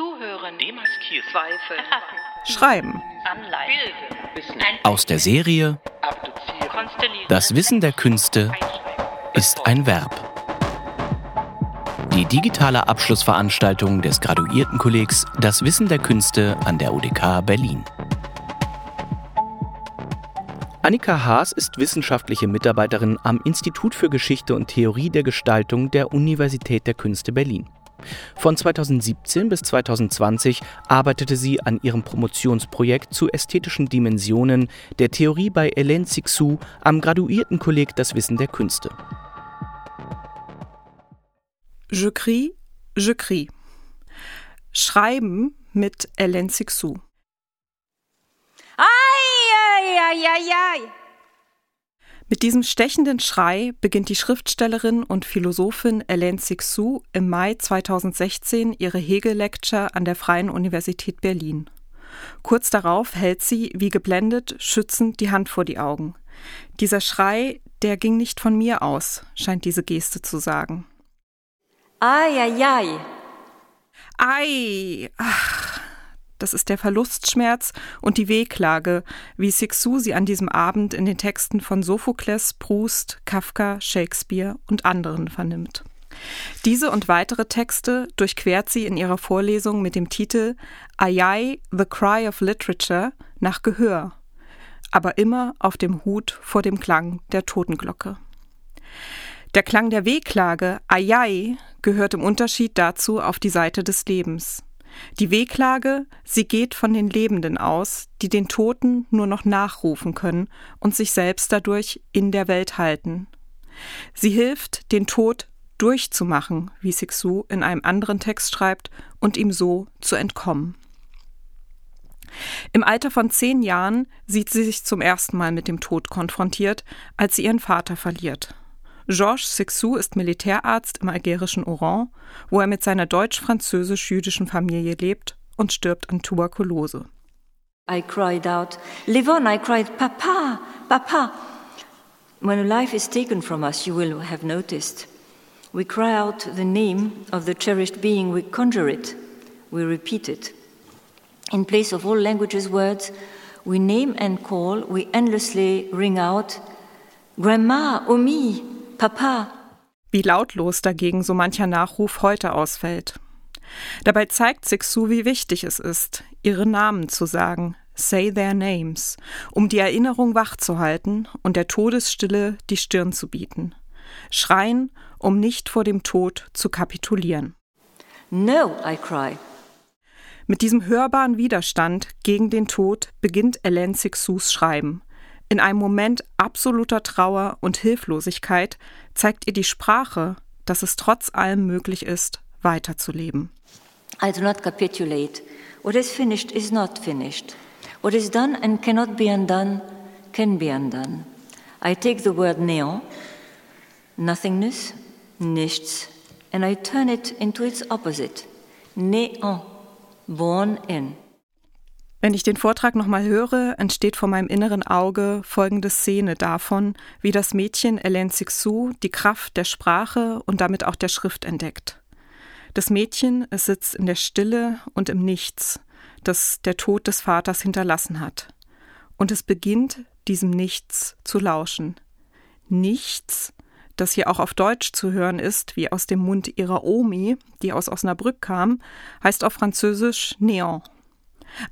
Zuhören. Demaskieren. Zweifel. Schreiben. Anleihen. Aus der Serie. Das Wissen der Künste ist ein Verb. Die digitale Abschlussveranstaltung des Graduiertenkollegs Das Wissen der Künste an der UDK Berlin. Annika Haas ist wissenschaftliche Mitarbeiterin am Institut für Geschichte und Theorie der Gestaltung der Universität der Künste Berlin. Von 2017 bis 2020 arbeitete sie an ihrem Promotionsprojekt zu ästhetischen Dimensionen der Theorie bei Hélène Cixous am Graduiertenkolleg Das Wissen der Künste. Je crie, je crie. Schreiben mit Hélène Cixous. Eieieiei. Mit diesem stechenden Schrei beginnt die Schriftstellerin und Philosophin Hélène Cixous im Mai 2016 ihre Hegel-Lecture an der Freien Universität Berlin. Kurz darauf hält sie, wie geblendet, schützend die Hand vor die Augen. Dieser Schrei, der ging nicht von mir aus, scheint diese Geste zu sagen. Eieiei. Ei, ach, das ist der Verlustschmerz und die Wehklage, wie Cixous sie an diesem Abend in den Texten von Sophokles, Proust, Kafka, Shakespeare und anderen vernimmt. Diese und weitere Texte durchquert sie in ihrer Vorlesung mit dem Titel Ayai, The Cry of Literature nach Gehör, aber immer auf dem Hut vor dem Klang der Totenglocke. Der Klang der Wehklage, Ayai, gehört im Unterschied dazu auf die Seite des Lebens. Die Wehklage, sie geht von den Lebenden aus, die den Toten nur noch nachrufen können und sich selbst dadurch in der Welt halten. Sie hilft, den Tod durchzumachen, wie Cixous in einem anderen Text schreibt, und ihm so zu entkommen. Im Alter von zehn Jahren sieht sie sich zum ersten Mal mit dem Tod konfrontiert, als sie ihren Vater verliert. Georges Sixou ist Militärarzt im algerischen Oran, wo er mit seiner deutsch-französisch-jüdischen Familie lebt und stirbt an Tuberkulose. I cried out, Levon, I cried, Papa, Papa. When life is taken from us, you will have noticed. We cry out the name of the cherished being, we conjure it, we repeat it. In place of all languages' words, we name and call, we endlessly ring out, Grandma, Omi, Papa. Wie lautlos dagegen so mancher Nachruf heute ausfällt. Dabei zeigt Sixou, wie wichtig es ist, ihre Namen zu sagen, say their names, um die Erinnerung wachzuhalten und der Todesstille die Stirn zu bieten. Schreien, um nicht vor dem Tod zu kapitulieren. No, I cry. Mit diesem hörbaren Widerstand gegen den Tod beginnt Hélène Cixous Schreiben. In einem Moment absoluter Trauer und Hilflosigkeit zeigt ihr die Sprache, dass es trotz allem möglich ist, weiterzuleben. I do not capitulate. What is finished is not finished. What is done and cannot be undone can be undone. I take the word néant, nothingness, nichts, and I turn it into its opposite, néant, born in. Wenn ich den Vortrag nochmal höre, entsteht vor meinem inneren Auge folgende Szene davon, wie das Mädchen Hélène Cixous die Kraft der Sprache und damit auch der Schrift entdeckt. Das Mädchen, es sitzt in der Stille und im Nichts, das der Tod des Vaters hinterlassen hat. Und es beginnt, diesem Nichts zu lauschen. Nichts, das hier auch auf Deutsch zu hören ist, wie aus dem Mund ihrer Omi, die aus Osnabrück kam, heißt auf Französisch Néant.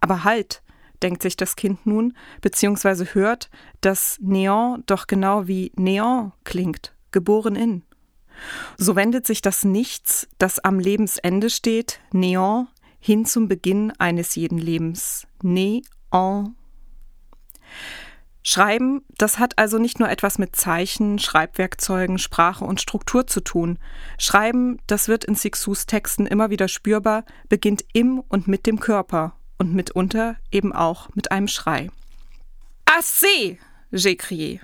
Aber halt, denkt sich das Kind nun, beziehungsweise hört, dass Néant doch genau wie Néant klingt, geboren in. So wendet sich das Nichts, das am Lebensende steht, Néant, hin zum Beginn eines jeden Lebens. Néant. Schreiben, das hat also nicht nur etwas mit Zeichen, Schreibwerkzeugen, Sprache und Struktur zu tun. Schreiben, das wird in Sixous Texten immer wieder spürbar, beginnt im und mit dem Körper und mitunter eben auch mit einem Schrei. Assez! j'ai crié.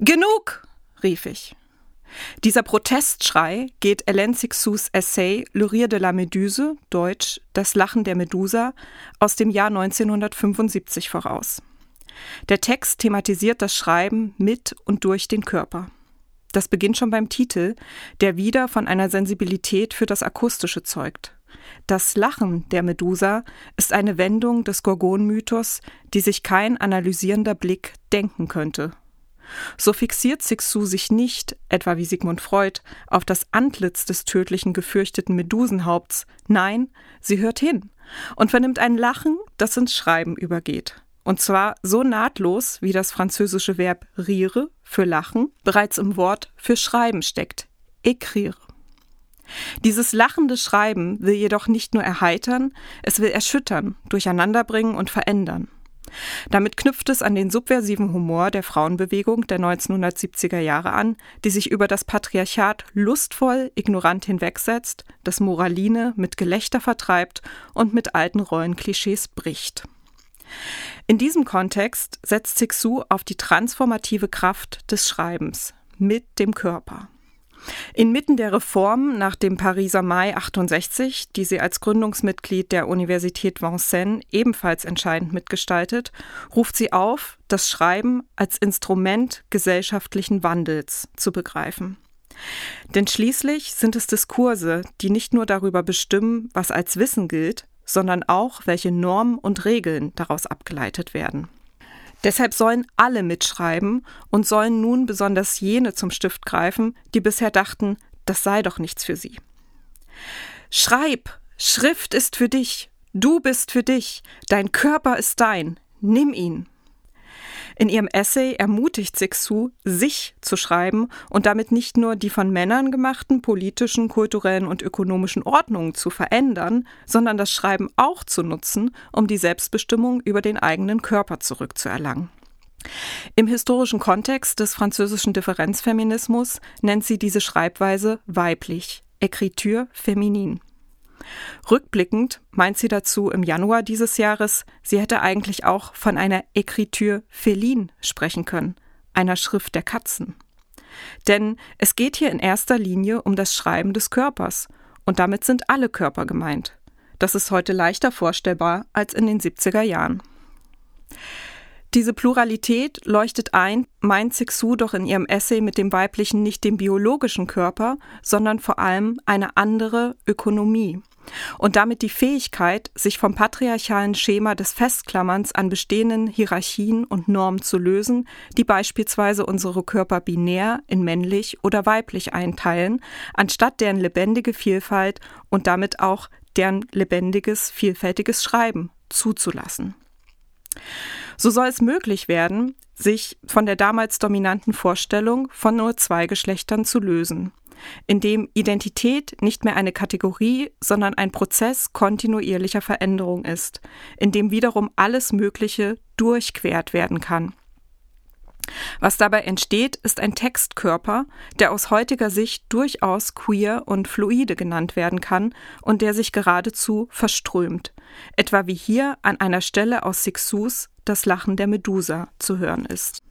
Genug! rief ich. Dieser Protestschrei geht Hélène Cixous Essay Le Rire de la Méduse, deutsch Das Lachen der Medusa, aus dem Jahr 1975 voraus. Der Text thematisiert das Schreiben mit und durch den Körper. Das beginnt schon beim Titel, der wieder von einer Sensibilität für das Akustische zeugt. Das Lachen der Medusa ist eine Wendung des Gorgon-Mythos, die sich kein analysierender Blick denken könnte. So fixiert Sixu sich nicht, etwa wie Sigmund Freud, auf das Antlitz des tödlichen gefürchteten Medusenhaupts, nein, sie hört hin und vernimmt ein Lachen, das ins Schreiben übergeht. Und zwar so nahtlos, wie das französische Verb rire für lachen bereits im Wort für schreiben steckt. Écrire. Dieses lachende Schreiben will jedoch nicht nur erheitern, es will erschüttern, durcheinanderbringen und verändern. Damit knüpft es an den subversiven Humor der Frauenbewegung der 1970er Jahre an, die sich über das Patriarchat lustvoll ignorant hinwegsetzt, das Moraline mit Gelächter vertreibt und mit alten Rollenklischees bricht. In diesem Kontext setzt Sixu auf die transformative Kraft des Schreibens mit dem Körper. Inmitten der Reformen nach dem Pariser Mai 68, die sie als Gründungsmitglied der Universität Vincennes ebenfalls entscheidend mitgestaltet, ruft sie auf, das Schreiben als Instrument gesellschaftlichen Wandels zu begreifen. Denn schließlich sind es Diskurse, die nicht nur darüber bestimmen, was als Wissen gilt, sondern auch, welche Normen und Regeln daraus abgeleitet werden. Deshalb sollen alle mitschreiben und sollen nun besonders jene zum Stift greifen, die bisher dachten, das sei doch nichts für sie. Schreib, Schrift ist für dich, du bist für dich, dein Körper ist dein, nimm ihn. In ihrem Essay ermutigt Sixu, sich zu schreiben und damit nicht nur die von Männern gemachten politischen, kulturellen und ökonomischen Ordnungen zu verändern, sondern das Schreiben auch zu nutzen, um die Selbstbestimmung über den eigenen Körper zurückzuerlangen. Im historischen Kontext des französischen Differenzfeminismus nennt sie diese Schreibweise weiblich, Écriture féminine. Rückblickend meint sie dazu im Januar dieses Jahres, sie hätte eigentlich auch von einer Écriture féline sprechen können, einer Schrift der Katzen. Denn es geht hier in erster Linie um das Schreiben des Körpers, und damit sind alle Körper gemeint. Das ist heute leichter vorstellbar als in den 70er Jahren. Diese Pluralität leuchtet ein, meint Sixu doch in ihrem Essay mit dem weiblichen nicht dem biologischen Körper, sondern vor allem eine andere Ökonomie und damit die Fähigkeit, sich vom patriarchalen Schema des Festklammerns an bestehenden Hierarchien und Normen zu lösen, die beispielsweise unsere Körper binär in männlich oder weiblich einteilen, anstatt deren lebendige Vielfalt und damit auch deren lebendiges, vielfältiges Schreiben zuzulassen. So soll es möglich werden, sich von der damals dominanten Vorstellung von nur zwei Geschlechtern zu lösen in dem Identität nicht mehr eine Kategorie, sondern ein Prozess kontinuierlicher Veränderung ist, in dem wiederum alles Mögliche durchquert werden kann. Was dabei entsteht, ist ein Textkörper, der aus heutiger Sicht durchaus queer und fluide genannt werden kann und der sich geradezu verströmt, etwa wie hier an einer Stelle aus Sixus das Lachen der Medusa zu hören ist.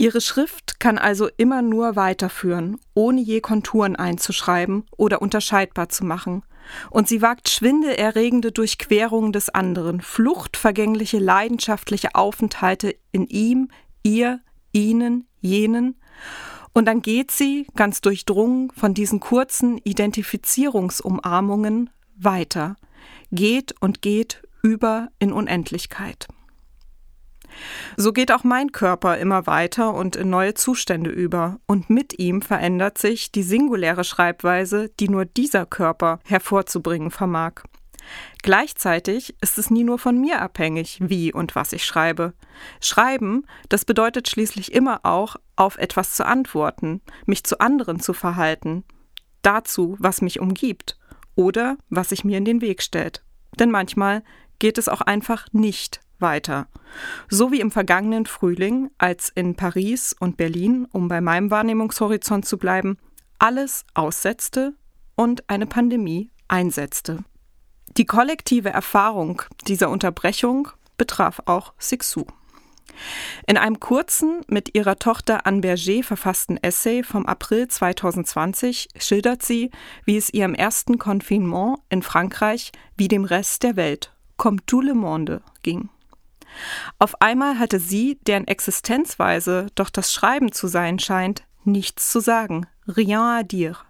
Ihre Schrift kann also immer nur weiterführen, ohne je Konturen einzuschreiben oder unterscheidbar zu machen. Und sie wagt schwindelerregende Durchquerungen des anderen, fluchtvergängliche, leidenschaftliche Aufenthalte in ihm, ihr, ihnen, jenen. Und dann geht sie, ganz durchdrungen von diesen kurzen Identifizierungsumarmungen, weiter, geht und geht über in Unendlichkeit. So geht auch mein Körper immer weiter und in neue Zustände über, und mit ihm verändert sich die singuläre Schreibweise, die nur dieser Körper hervorzubringen vermag. Gleichzeitig ist es nie nur von mir abhängig, wie und was ich schreibe. Schreiben, das bedeutet schließlich immer auch, auf etwas zu antworten, mich zu anderen zu verhalten, dazu, was mich umgibt oder was sich mir in den Weg stellt. Denn manchmal geht es auch einfach nicht weiter. So wie im vergangenen Frühling, als in Paris und Berlin, um bei meinem Wahrnehmungshorizont zu bleiben, alles aussetzte und eine Pandemie einsetzte. Die kollektive Erfahrung dieser Unterbrechung betraf auch Sixu. In einem kurzen, mit ihrer Tochter Anne Berger verfassten Essay vom April 2020 schildert sie, wie es ihrem ersten Confinement in Frankreich wie dem Rest der Welt, comme tout le monde, ging. Auf einmal hatte sie, deren Existenzweise doch das Schreiben zu sein scheint, nichts zu sagen, rien à dire.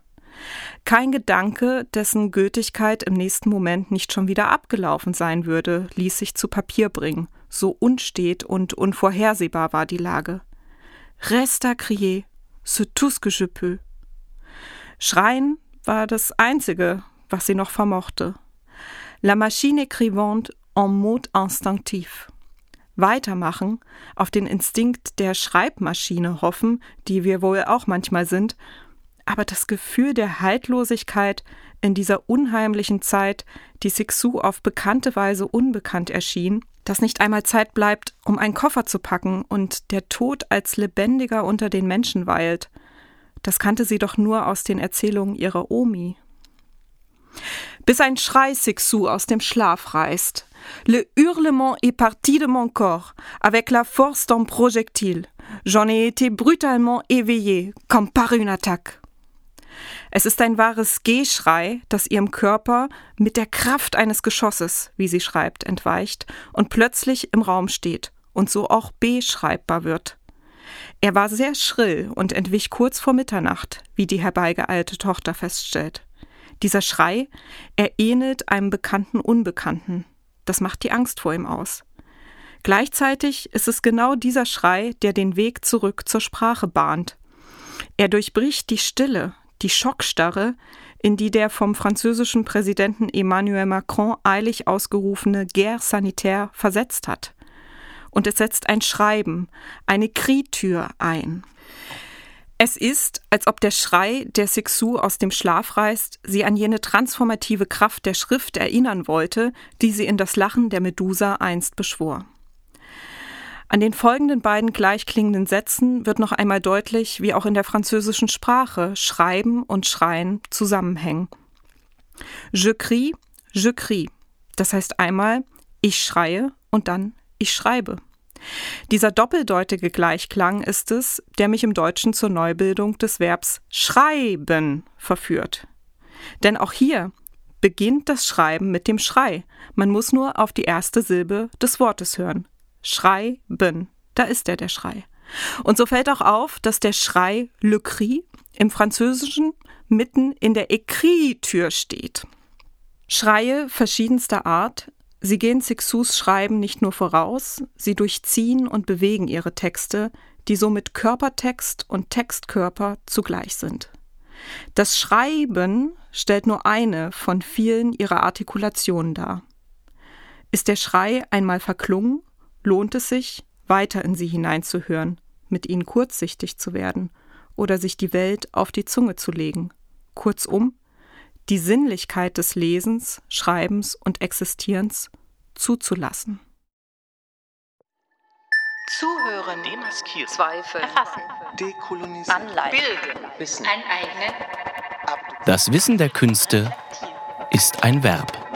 Kein Gedanke, dessen Gültigkeit im nächsten Moment nicht schon wieder abgelaufen sein würde, ließ sich zu Papier bringen. So unstet und unvorhersehbar war die Lage. Reste à crier, c'est tout ce que je peux. Schreien war das Einzige, was sie noch vermochte. La machine écrivante en mode instinctif. Weitermachen, auf den Instinkt der Schreibmaschine hoffen, die wir wohl auch manchmal sind, aber das Gefühl der Haltlosigkeit in dieser unheimlichen Zeit, die Sixu auf bekannte Weise unbekannt erschien, dass nicht einmal Zeit bleibt, um einen Koffer zu packen und der Tod als lebendiger unter den Menschen weilt, das kannte sie doch nur aus den Erzählungen ihrer Omi. Bis ein Schrei Sixu aus dem Schlaf reißt. Le hurlement est parti de mon corps, avec la force d'un projectile. J'en ai été brutalement éveillé, comme par une attaque. Es ist ein wahres Gehschrei, das ihrem Körper mit der Kraft eines Geschosses, wie sie schreibt, entweicht und plötzlich im Raum steht und so auch beschreibbar wird. Er war sehr schrill und entwich kurz vor Mitternacht, wie die herbeigeeilte Tochter feststellt. Dieser Schrei, er ähnelt einem bekannten Unbekannten. Das macht die Angst vor ihm aus. Gleichzeitig ist es genau dieser Schrei, der den Weg zurück zur Sprache bahnt. Er durchbricht die Stille, die Schockstarre, in die der vom französischen Präsidenten Emmanuel Macron eilig ausgerufene Guerre sanitaire versetzt hat und es setzt ein Schreiben, eine Krietür ein. Es ist, als ob der Schrei, der Sixu aus dem Schlaf reißt, sie an jene transformative Kraft der Schrift erinnern wollte, die sie in das Lachen der Medusa einst beschwor. An den folgenden beiden gleichklingenden Sätzen wird noch einmal deutlich, wie auch in der französischen Sprache Schreiben und Schreien zusammenhängen. Je crie, je crie. Das heißt einmal, ich schreie und dann ich schreibe. Dieser doppeldeutige Gleichklang ist es, der mich im Deutschen zur Neubildung des Verbs schreiben verführt. Denn auch hier beginnt das Schreiben mit dem Schrei. Man muss nur auf die erste Silbe des Wortes hören. Schreiben. Da ist er, der Schrei. Und so fällt auch auf, dass der Schrei Le Cri im Französischen mitten in der Écriture steht. Schreie verschiedenster Art Sie gehen Sixus Schreiben nicht nur voraus, sie durchziehen und bewegen ihre Texte, die somit Körpertext und Textkörper zugleich sind. Das Schreiben stellt nur eine von vielen ihrer Artikulationen dar. Ist der Schrei einmal verklungen, lohnt es sich, weiter in sie hineinzuhören, mit ihnen kurzsichtig zu werden oder sich die Welt auf die Zunge zu legen. Kurzum, die Sinnlichkeit des Lesens, Schreibens und Existierens zuzulassen. Zuhören, demaskieren, Zweifel, erfassen, dekolonisieren, anleiten, bilden, Wissen, aneignen. Das Wissen der Künste ist ein Verb.